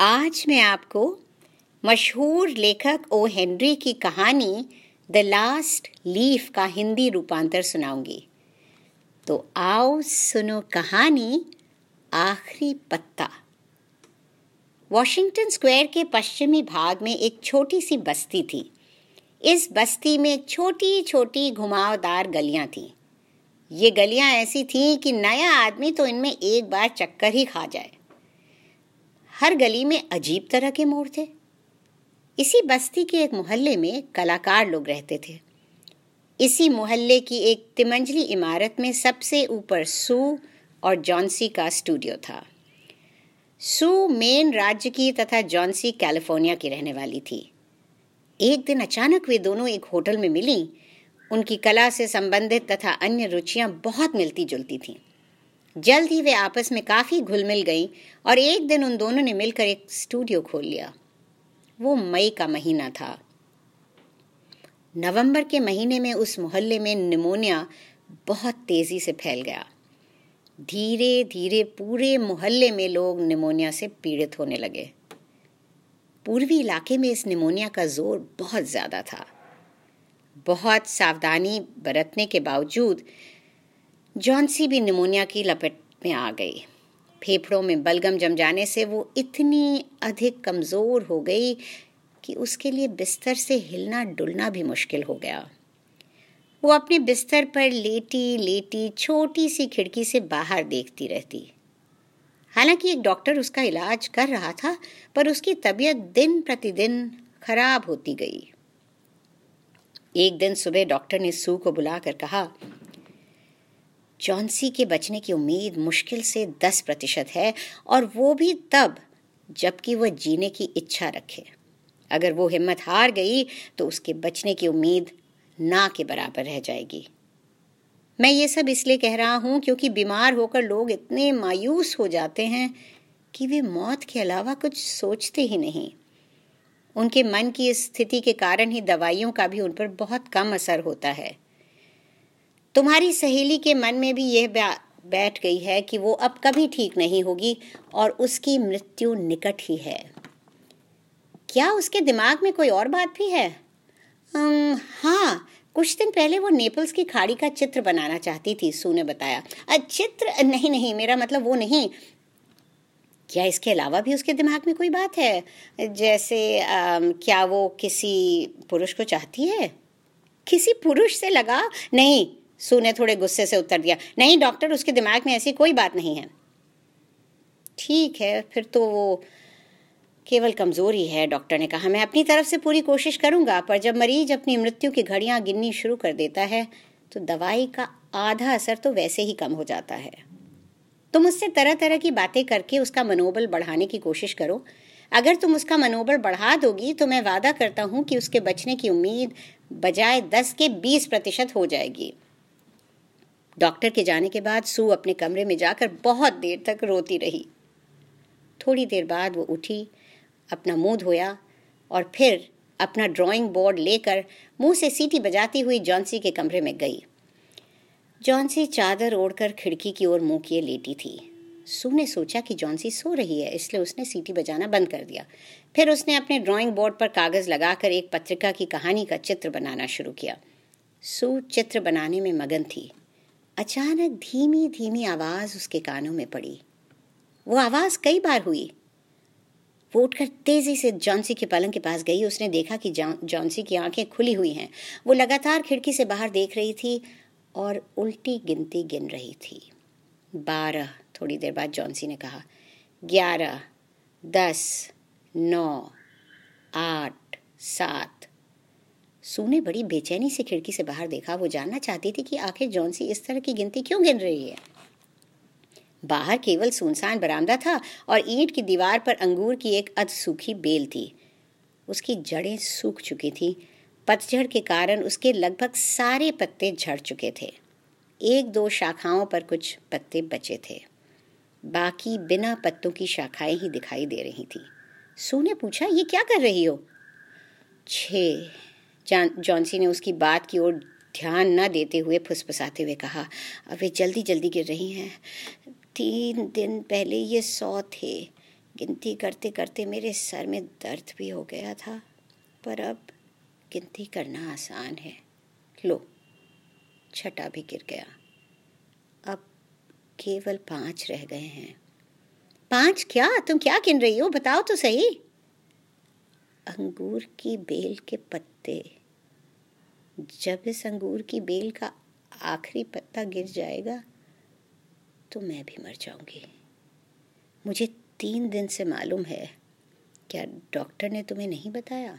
आज मैं आपको मशहूर लेखक ओ. हेनरी की कहानी द लास्ट लीफ का हिंदी रूपांतर सुनाऊँगी। तो आओ सुनो कहानी आखिरी पत्ता। वॉशिंगटन स्क्वायर के पश्चिमी भाग में एक छोटी सी बस्ती थी। इस बस्ती में छोटी छोटी घुमावदार गलियाँ थीं। ये गलियाँ ऐसी थीं कि नया आदमी तो इनमें एक बार चक्कर ही खा जाए। हर गली में अजीब तरह के मोड़ थे। इसी बस्ती के एक मोहल्ले में कलाकार लोग रहते थे। इसी मोहल्ले की एक तिमंजली इमारत में सबसे ऊपर सू और जॉन्सी का स्टूडियो था। सू मेन राज्य की तथा जॉन्सी कैलिफ़ोर्निया की रहने वाली थी। एक दिन अचानक वे दोनों एक होटल में मिली। उनकी कला से संबंधित तथा अन्य रुचियाँ बहुत मिलती जुलती थीं। जल्द ही वे आपस में काफ़ी घुल मिल गईं और एक दिन उन दोनों ने मिलकर एक स्टूडियो खोल लिया। वो मई का महीना था। नवंबर के महीने में उस मोहल्ले में निमोनिया बहुत तेज़ी से फैल गया। धीरे धीरे पूरे मोहल्ले में लोग निमोनिया से पीड़ित होने लगे। पूर्वी इलाके में इस निमोनिया का ज़ोर बहुत ज़्यादा था। बहुत सावधानी बरतने के बावजूद जॉन्सी भी निमोनिया की लपेट में आ गई। फेफड़ों में बलगम जम जाने से वो इतनी अधिक कमज़ोर हो गई कि उसके लिए बिस्तर से हिलना डुलना भी मुश्किल हो गया। वो अपने बिस्तर पर लेटी लेटी, छोटी सी खिड़की से बाहर देखती रहती। हालाँकि एक डॉक्टर उसका इलाज कर रहा था, पर उसकी तबीयत दिन प्रतिदिन खराब होती गई। एक दिन सुबह डॉक्टर ने सू को बुलाकर कहा जॉन्सी के बचने की उम्मीद मुश्किल से दस प्रतिशत है और वो भी तब, जबकि वह जीने की इच्छा रखे। अगर वो हिम्मत हार गई तो उसके बचने की उम्मीद ना के बराबर रह जाएगी। मैं ये सब इसलिए कह रहा हूँ क्योंकि बीमार होकर लोग इतने मायूस हो जाते हैं कि वे मौत के अलावा कुछ सोचते ही नहीं। उनके मन की स्थिति के कारण ही दवाइयों का भी उन पर बहुत कम असर होता है। तुम्हारी सहेली के मन में भी यह बैठ गई है कि वो अब कभी ठीक नहीं होगी और उसकी मृत्यु निकट ही है। क्या उसके दिमाग में कोई और बात भी है? हाँ कुछ दिन पहले वो नेपल्स की खाड़ी का चित्र बनाना चाहती थी सू ने बताया। चित्र? नहीं नहीं मेरा मतलब वो नहीं। क्या इसके अलावा भी उसके दिमाग में कोई बात है? जैसे आ, क्या वो किसी पुरुष को चाहती है? किसी पुरुष से लगा? नहीं सू ने थोड़े गुस्से से उत्तर दिया, नहीं, डॉक्टर, उसके दिमाग में ऐसी कोई बात नहीं है। ठीक है, फिर तो वो केवल कमज़ोरी है, डॉक्टर ने कहा। मैं अपनी तरफ़ से पूरी कोशिश करूँगा, पर जब मरीज़ अपनी मृत्यु की घड़ियाँ गिननी शुरू कर देता है तो दवाई का आधा असर तो वैसे ही कम हो जाता है। तुम उससे तरह तरह की बातें करके उसका मनोबल बढ़ाने की कोशिश करो। अगर तुम उसका मनोबल बढ़ा दोगी तो मैं वादा करता हूँ कि उसके बचने की उम्मीद बजाय दस के बीस प्रतिशत हो जाएगी। डॉक्टर के जाने के बाद सू अपने कमरे में जाकर बहुत देर तक रोती रही। थोड़ी देर बाद वो उठी, अपना मुँह धोया और फिर अपना ड्राइंग बोर्ड लेकर मुँह से सीटी बजाती हुई जॉन्सी के कमरे में गई। जॉन्सी चादर ओढ़कर खिड़की की ओर मुँह किए लेटी थी। सू ने सोचा कि जॉन्सी सो रही है, इसलिए उसने सीटी बजाना बंद कर दिया। फिर उसने अपने ड्राइंग बोर्ड पर कागज़ लगाकर एक पत्रिका की कहानी का चित्र बनाना शुरू किया। सू चित्र बनाने में मगन थी। अचानक धीमी धीमी आवाज़ उसके कानों में पड़ी। वो आवाज़ कई बार हुई। वो उठकर तेज़ी से जॉन्सी के पलंग के पास गई। उसने देखा कि जॉन्सी की आँखें खुली हुई हैं। वो लगातार खिड़की से बाहर देख रही थी और उल्टी गिनती गिन रही थी। बारह, थोड़ी देर बाद जॉन्सी ने कहा, ग्यारह, दस, नौ, आठ, सात सू ने बड़ी बेचैनी से खिड़की से बाहर देखा। वो जानना चाहती थी कि आखिर जॉन्सी इस तरह की गिनती क्यों गिन रही है? बाहर केवल सुनसान बरामदा था और ईंट की दीवार पर अंगूर की एक अध सूखी बेल थी। उसकी जड़ें सूख चुकी थी। पतझड़ के कारण उसके लगभग सारे पत्ते झड़ चुके थे। एक दो शाखाओं पर कुछ पत्ते बचे थे। बाकी बिना पत्तों की शाखाएँ ही दिखाई दे रही थी। सू ने पूछा, ये क्या कर रही हो? छः जॉन्सी ने उसकी बात की ओर ध्यान न देते हुए फुसफुसाते हुए कहा, अब वे जल्दी जल्दी गिर रही हैं। तीन दिन पहले ये सौ थे। गिनती करते करते मेरे सर में दर्द भी हो गया था। पर अब गिनती करना आसान है। लो छठा भी गिर गया। अब केवल पाँच रह गए हैं। पाँच? क्या? तुम क्या गिन रही हो? बताओ तो सही। अंगूर की बेल के पत्ते। जब इस अंगूर की बेल का आखिरी पत्ता गिर जाएगा तो मैं भी मर जाऊँगी। मुझे तीन दिन से मालूम है। क्या डॉक्टर ने तुम्हें नहीं बताया?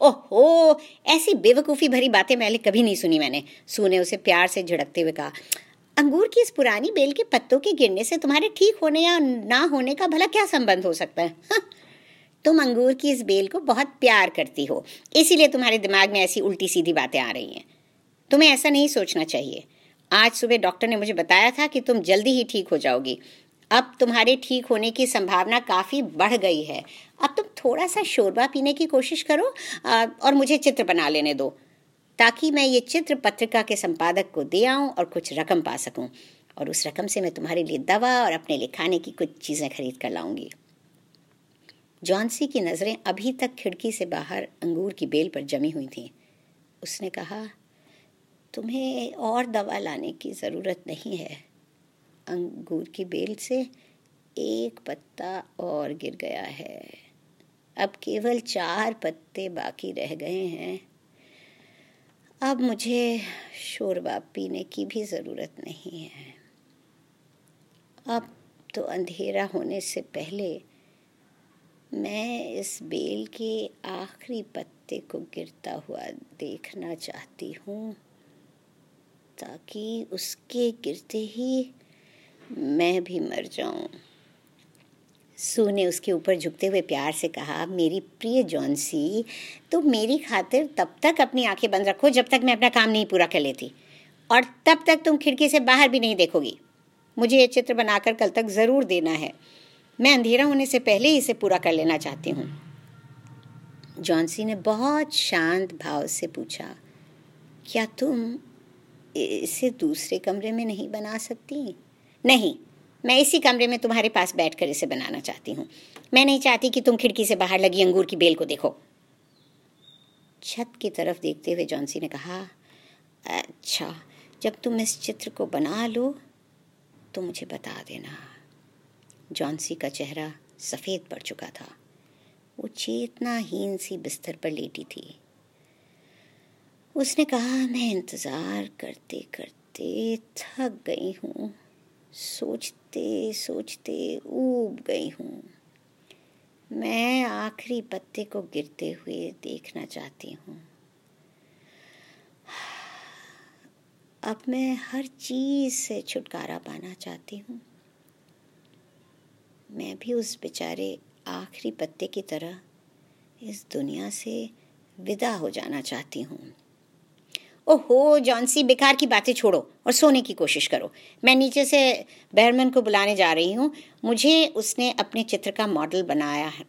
ओहो ऐसी बेवकूफ़ी भरी बातें पहले कभी नहीं सुनी मैंने। सुने उसे प्यार से झड़कते हुए कहा अंगूर की इस पुरानी बेल के पत्तों के गिरने से तुम्हारे ठीक होने या ना होने का भला क्या संबंध हो सकता हाँ, तुम अंगूर की इस बेल को बहुत प्यार करती हो। इसीलिए तुम्हारे दिमाग में ऐसी उल्टी सीधी बातें आ रही हैं। तुम्हें ऐसा नहीं सोचना चाहिए। आज सुबह डॉक्टर ने मुझे बताया था कि तुम जल्दी ही ठीक हो जाओगी। अब तुम्हारे ठीक होने की संभावना काफ़ी बढ़ गई है। अब तुम थोड़ा सा शोरबा पीने की कोशिश करो और मुझे चित्र बना लेने दो, ताकि मैं ये चित्र पत्रिका के संपादक को दे आऊँ और कुछ रकम पा सकूँ। और उस रकम से मैं तुम्हारे लिए दवा और अपने लिए खाने की कुछ चीज़ें खरीद कर लाऊँगी। जॉन्सी की नज़रें अभी तक खिड़की से बाहर अंगूर की बेल पर जमी हुई थीं। उसने कहा, तुम्हें और दवा लाने की ज़रूरत नहीं है। अंगूर की बेल से एक पत्ता और गिर गया है। अब केवल चार पत्ते बाकी रह गए हैं। अब मुझे शोरबा पीने की भी ज़रूरत नहीं है। अब तो अंधेरा होने से पहले मैं इस बेल के आखिरी पत्ते को गिरता हुआ देखना चाहती हूँ, ताकि उसके गिरते ही मैं भी मर जाऊँ। सू ने उसके ऊपर झुकते हुए प्यार से कहा, मेरी प्रिय जॉन्सी तो मेरी खातिर तब तक अपनी आँखें बंद रखो जब तक मैं अपना काम नहीं पूरा कर लेती, और तब तक तुम खिड़की से बाहर भी नहीं देखोगी। मुझे ये चित्र बनाकर कल तक ज़रूर देना है। मैं अंधेरा होने से पहले ही इसे पूरा कर लेना चाहती हूँ। जॉन्सी ने बहुत शांत भाव से पूछा, क्या तुम इसे दूसरे कमरे में नहीं बना सकती? नहीं, मैं इसी कमरे में तुम्हारे पास बैठकर इसे बनाना चाहती हूँ। मैं नहीं चाहती कि तुम खिड़की से बाहर लगी अंगूर की बेल को देखो। छत की तरफ़ देखते हुए जॉन्सी ने कहा अच्छा जब तुम इस चित्र को बना लो तो मुझे बता देना। जॉन्सी का चेहरा सफ़ेद पड़ चुका था। वो चेतनाहीन सी बिस्तर पर लेटी थी। उसने कहा, मैं इंतज़ार करते करते थक गई हूँ। सोचते सोचते ऊब गई हूँ। मैं आखिरी पत्ते को गिरते हुए देखना चाहती हूँ। अब मैं हर चीज़ से छुटकारा पाना चाहती हूँ। मैं भी उस बेचारे आखिरी पत्ते की तरह इस दुनिया से विदा हो जाना चाहती हूँ। ओहो जॉन्सी बेकार की बातें छोड़ो और सोने की कोशिश करो। मैं नीचे से बहरमन को बुलाने जा रही हूँ। मुझे उसने अपने चित्र का मॉडल बनाया है।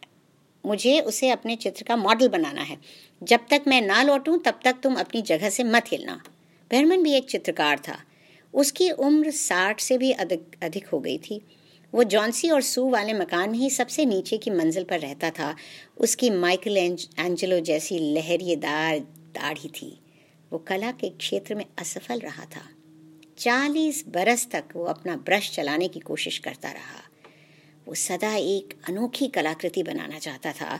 मुझे उसे अपने चित्र का मॉडल बनाना है। जब तक मैं ना लौटूं, तब तक तुम अपनी जगह से मत हिलना। बहरमन भी एक चित्रकार था। उसकी उम्र साठ से भी अधिक अधिक हो गई थी। वो जॉन्सी और सू वाले मकान में ही सबसे नीचे की मंजिल पर रहता था। उसकी माइकल एंजलो जैसी लहरिएदार दाढ़ी थी। वो कला के क्षेत्र में असफल रहा था। चालीस बरस तक वो अपना ब्रश चलाने की कोशिश करता रहा। वो सदा एक अनोखी कलाकृति बनाना चाहता था,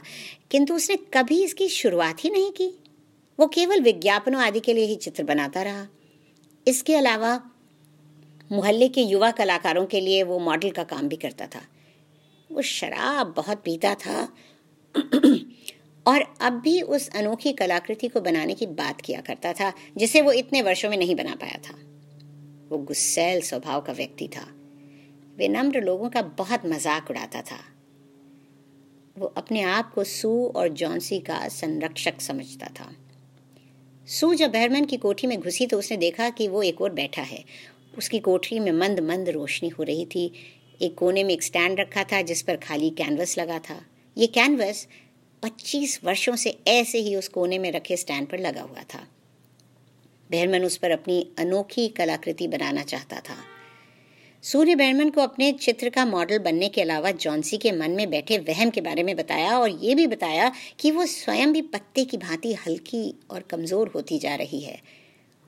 किंतु उसने कभी इसकी शुरुआत ही नहीं की। वो केवल विज्ञापनों आदि के लिए ही चित्र बनाता रहा। इसके अलावा मोहल्ले के युवा कलाकारों के लिए वो मॉडल का काम भी करता था। वो शराब बहुत पीता था। और अब भी उस अनोखी कलाकृति को बनाने की बात किया करता था, जिसे वो इतने वर्षों में नहीं बना पाया था। वो गुस्सैल स्वभाव का व्यक्ति था। विनम्र लोगों का बहुत मज़ाक उड़ाता था। वो अपने आप को सू और जॉन्सी का संरक्षक समझता था। सू जब बहरमैन की कोठी में घुसी तो उसने देखा कि वो एक और बैठा है। उसकी कोठरी में मंद मंद रोशनी हो रही थी। एक कोने में एक स्टैंड रखा था, जिस पर खाली कैनवस लगा था। ये कैनवस पच्चीस वर्षों से ऐसे ही उस कोने में रखे स्टैंड पर लगा हुआ था। बहरमन उस पर अपनी अनोखी कलाकृति बनाना चाहता था। सूर्य बैरमन को अपने चित्र का मॉडल बनने के अलावा जॉन्सी के मन में बैठे वहम के बारे में बताया और ये भी बताया कि वो स्वयं भी पत्ते की भांति हल्की और कमज़ोर होती जा रही है।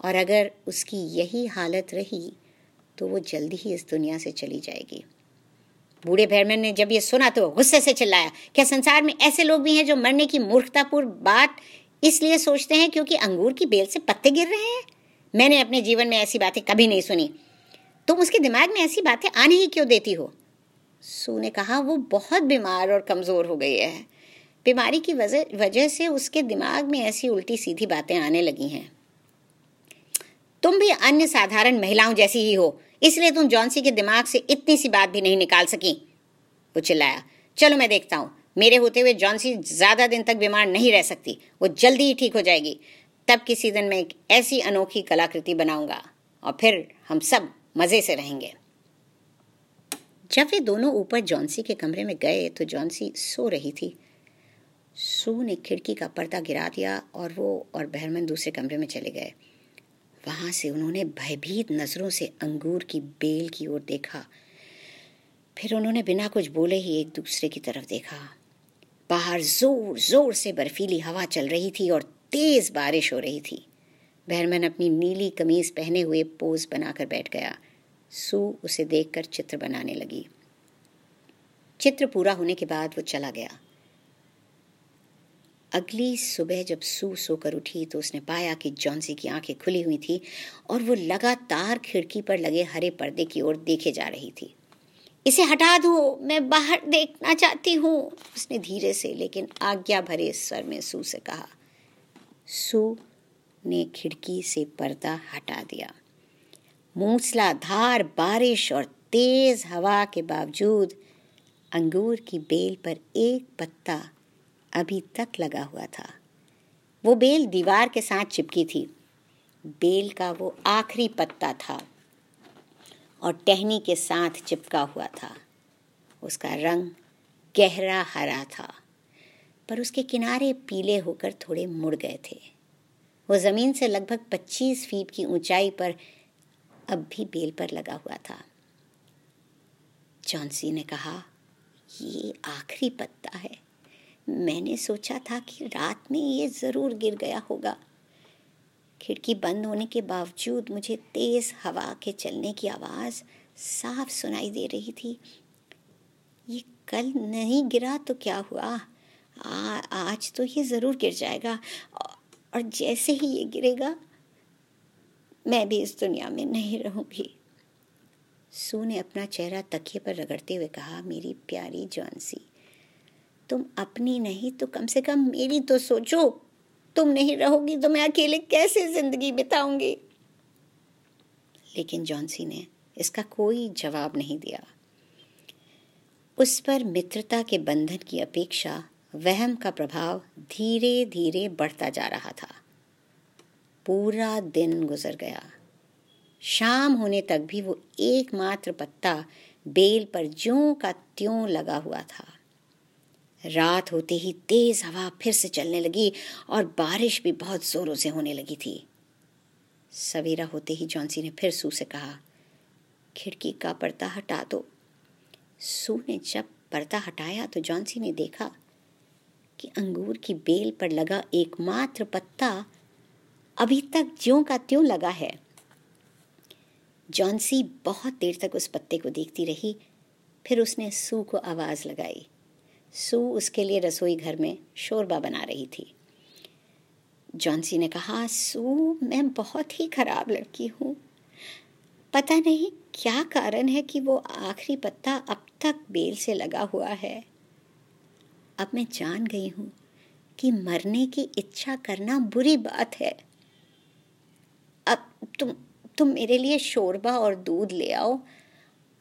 और अगर उसकी यही हालत रही तो वो जल्दी ही इस दुनिया से चली जाएगी। बूढ़े भैरमन ने जब ये सुना तो गुस्से से चिल्लाया, क्या संसार में ऐसे लोग भी हैं जो मरने की मूर्खतापूर्ण बात इसलिए सोचते हैं क्योंकि अंगूर की बेल से पत्ते गिर रहे हैं? मैंने अपने जीवन में ऐसी बातें कभी नहीं सुनी। तुम उसके दिमाग में ऐसी बातें आने ही क्यों देती हो? सू ने कहा, वो बहुत बीमार और कमज़ोर हो गई है। बीमारी की वजह से उसके दिमाग में ऐसी उल्टी सीधी बातें आने लगी हैं। तुम भी अन्य साधारण महिलाओं जैसी ही हो। इसलिए तुम जॉन्सी के दिमाग से इतनी सी बात भी नहीं निकाल सकी। वो चिल्लाया, चलो मैं देखता हूँ। मेरे होते हुए जॉन्सी ज़्यादा दिन तक बीमार नहीं रह सकती। वो जल्दी ही ठीक हो जाएगी। तब किसी दिन मैं एक ऐसी अनोखी कलाकृति बनाऊँगा और फिर हम सब मज़े से रहेंगे। जब वे दोनों ऊपर जॉन्सी के कमरे में गए तो जॉन्सी सो रही थी। सू ने खिड़की का पर्दा गिरा दिया और वो और बहरमन दूसरे कमरे में चले गए। वहाँ से उन्होंने भयभीत नज़रों से अंगूर की बेल की ओर देखा। फिर उन्होंने बिना कुछ बोले ही एक दूसरे की तरफ़ देखा। बाहर ज़ोर ज़ोर से बर्फीली हवा चल रही थी और तेज बारिश हो रही थी। बहरमन अपनी नीली कमीज पहने हुए पोज बनाकर बैठ गया। सू उसे देखकर चित्र बनाने लगी। चित्र पूरा होने के बाद वो चला गया। अगली सुबह जब सू सोकर उठी तो उसने पाया कि जॉन्सी की आँखें खुली हुई थी और वो लगातार खिड़की पर लगे हरे पर्दे की ओर देखे जा रही थी। इसे हटा दो, मैं बाहर देखना चाहती हूँ, उसने धीरे से लेकिन आज्ञा भरे स्वर में सू से कहा। सू ने खिड़की से पर्दा हटा दिया। मूसलाधार बारिश और तेज हवा के बावजूद अंगूर की बेल पर एक पत्ता अभी तक लगा हुआ था। वो बेल दीवार के साथ चिपकी थी। बेल का वो आखिरी पत्ता था और टहनी के साथ चिपका हुआ था। उसका रंग गहरा हरा था, पर उसके किनारे पीले होकर थोड़े मुड़ गए थे। वो ज़मीन से लगभग 25 फीट की ऊंचाई पर अब भी बेल पर लगा हुआ था। जॉन्सी ने कहा, ये आखिरी पत्ता है। मैंने सोचा था कि रात में ये ज़रूर गिर गया होगा। खिड़की बंद होने के बावजूद मुझे तेज़ हवा के चलने की आवाज़ साफ़ सुनाई दे रही थी। ये कल नहीं गिरा तो क्या हुआ? आ, आज तो ये ज़रूर गिर जाएगा। और जैसे ही ये गिरेगा मैं भी इस दुनिया में नहीं रहूँगी। सू ने अपना चेहरा तकिए पर रगड़ते हुए कहा मेरी प्यारी जॉन्सी तुम अपनी नहीं तो कम से कम मेरी तो सोचो। तुम नहीं रहोगी तो मैं अकेले कैसे ज़िंदगी बिताऊँगी? लेकिन जॉन्सी ने इसका कोई जवाब नहीं दिया। उस पर मित्रता के बंधन की अपेक्षा वहम का प्रभाव धीरे धीरे बढ़ता जा रहा था। पूरा दिन गुजर गया। शाम होने तक भी वो एकमात्र पत्ता बेल पर ज्यों का त्यों लगा हुआ था। रात होते ही तेज हवा फिर से चलने लगी और बारिश भी बहुत जोरों से होने लगी थी। सवेरा होते ही जॉन्सी ने फिर सू से कहा, खिड़की का पर्दा हटा दो। सू ने जब पर्दा हटाया तो जॉन्सी ने देखा कि अंगूर की बेल पर लगा एकमात्र पत्ता अभी तक ज्यों का त्यों लगा है। जॉन्सी बहुत देर तक उस पत्ते को देखती रही, फिर उसने सू को आवाज़ लगाई सू उसके लिए रसोई घर में शोरबा बना रही थी। जॉन्सी ने कहा, सू, मैं बहुत ही खराब लड़की हूँ। पता नहीं क्या कारण है कि वो आखिरी पत्ता अब तक बेल से लगा हुआ है। अब मैं जान गई हूँ कि मरने की इच्छा करना बुरी बात है। अब तुम तुम मेरे लिए शोरबा और दूध ले आओ।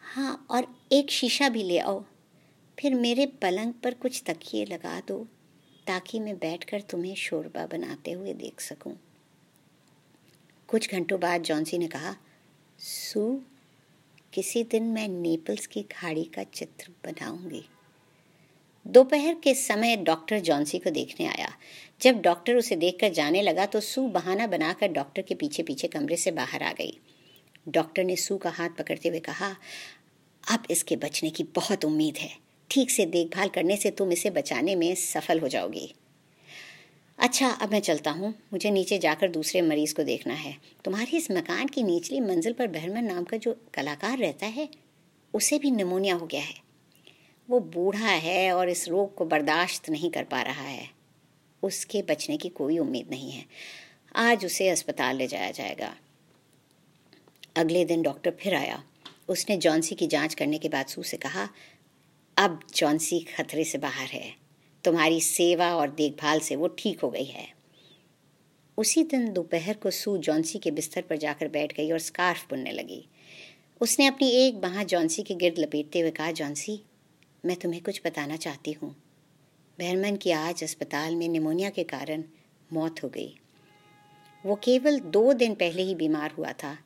हाँ और एक शीशा भी ले आओ। फिर मेरे पलंग पर कुछ तकिए लगा दो, ताकि मैं बैठकर तुम्हें शोरबा बनाते हुए देख सकूँ। कुछ घंटों बाद जॉन्सी ने कहा, सू, किसी दिन मैं नेपल्स की खाड़ी का चित्र बनाऊँगी। दोपहर के समय डॉक्टर जॉन्सी को देखने आया। जब डॉक्टर उसे देखकर जाने लगा तो सू बहाना बनाकर डॉक्टर के पीछे पीछे कमरे से बाहर आ गई। डॉक्टर ने सू का हाथ पकड़ते हुए कहा, अब इसके बचने की बहुत उम्मीद है। ठीक से देखभाल करने से तुम इसे बचाने में सफल हो जाओगी। अच्छा अब मैं चलता हूँ। मुझे नीचे जाकर दूसरे मरीज़ को देखना है। तुम्हारे इस मकान की निचली मंजिल पर बहरमन नाम का जो कलाकार रहता है, उसे भी निमोनिया हो गया है। वो बूढ़ा है और इस रोग को बर्दाश्त नहीं कर पा रहा है। उसके बचने की कोई उम्मीद नहीं है। आज उसे अस्पताल ले जाया जाएगा। अगले दिन डॉक्टर फिर आया। उसने जॉन्सी की जाँच करने के बाद सू से कहा अब जॉन्सी खतरे से बाहर है। तुम्हारी सेवा और देखभाल से वो ठीक हो गई है। उसी दिन दोपहर को सू जॉन्सी के बिस्तर पर जाकर बैठ गई और स्कार्फ बुनने लगी। उसने अपनी एक बाह जॉन्सी के गिर्द लपेटते हुए कहा, जॉन्सी, मैं तुम्हें कुछ बताना चाहती हूँ। बहरमन की आज अस्पताल में निमोनिया के कारण मौत हो गई। वो केवल दो दिन पहले ही बीमार हुआ था।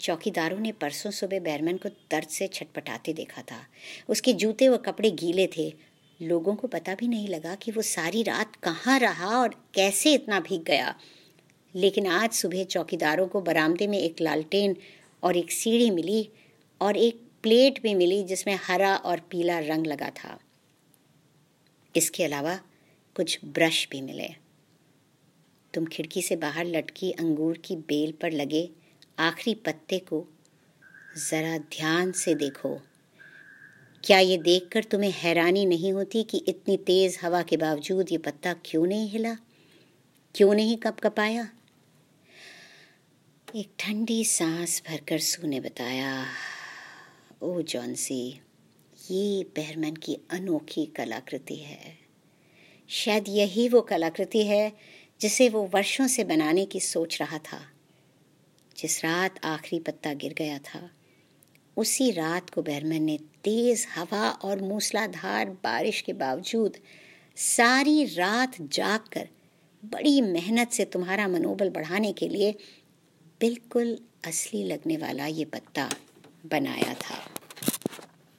चौकीदारों ने परसों सुबह बैरमैन को दर्द से छटपटाते देखा था। उसके जूते व कपड़े गीले थे। लोगों को पता भी नहीं लगा कि वो सारी रात कहाँ रहा और कैसे इतना भीग गया। लेकिन आज सुबह चौकीदारों को बरामदे में एक लालटेन और एक सीढ़ी मिली और एक प्लेट भी मिली जिसमें हरा और पीला रंग लगा था। इसके अलावा कुछ ब्रश भी मिले। तुम खिड़की से बाहर लटकी अंगूर की बेल पर लगे आखिरी पत्ते को ज़रा ध्यान से देखो। क्या ये देखकर तुम्हें हैरानी नहीं होती कि इतनी तेज़ हवा के बावजूद ये पत्ता क्यों नहीं हिला? क्यों नहीं कप कपाया एक ठंडी सांस भरकर सू ने बताया, ओ जॉन्सी ये बहरमन की अनोखी कलाकृति है। शायद यही वो कलाकृति है जिसे वो वर्षों से बनाने की सोच रहा था। जिस रात आखिरी पत्ता गिर गया था, उसी रात को बैरमैन ने तेज हवा और मूसलाधार बारिश के बावजूद सारी रात जाग कर बड़ी मेहनत से तुम्हारा मनोबल बढ़ाने के लिए बिल्कुल असली लगने वाला ये पत्ता बनाया था।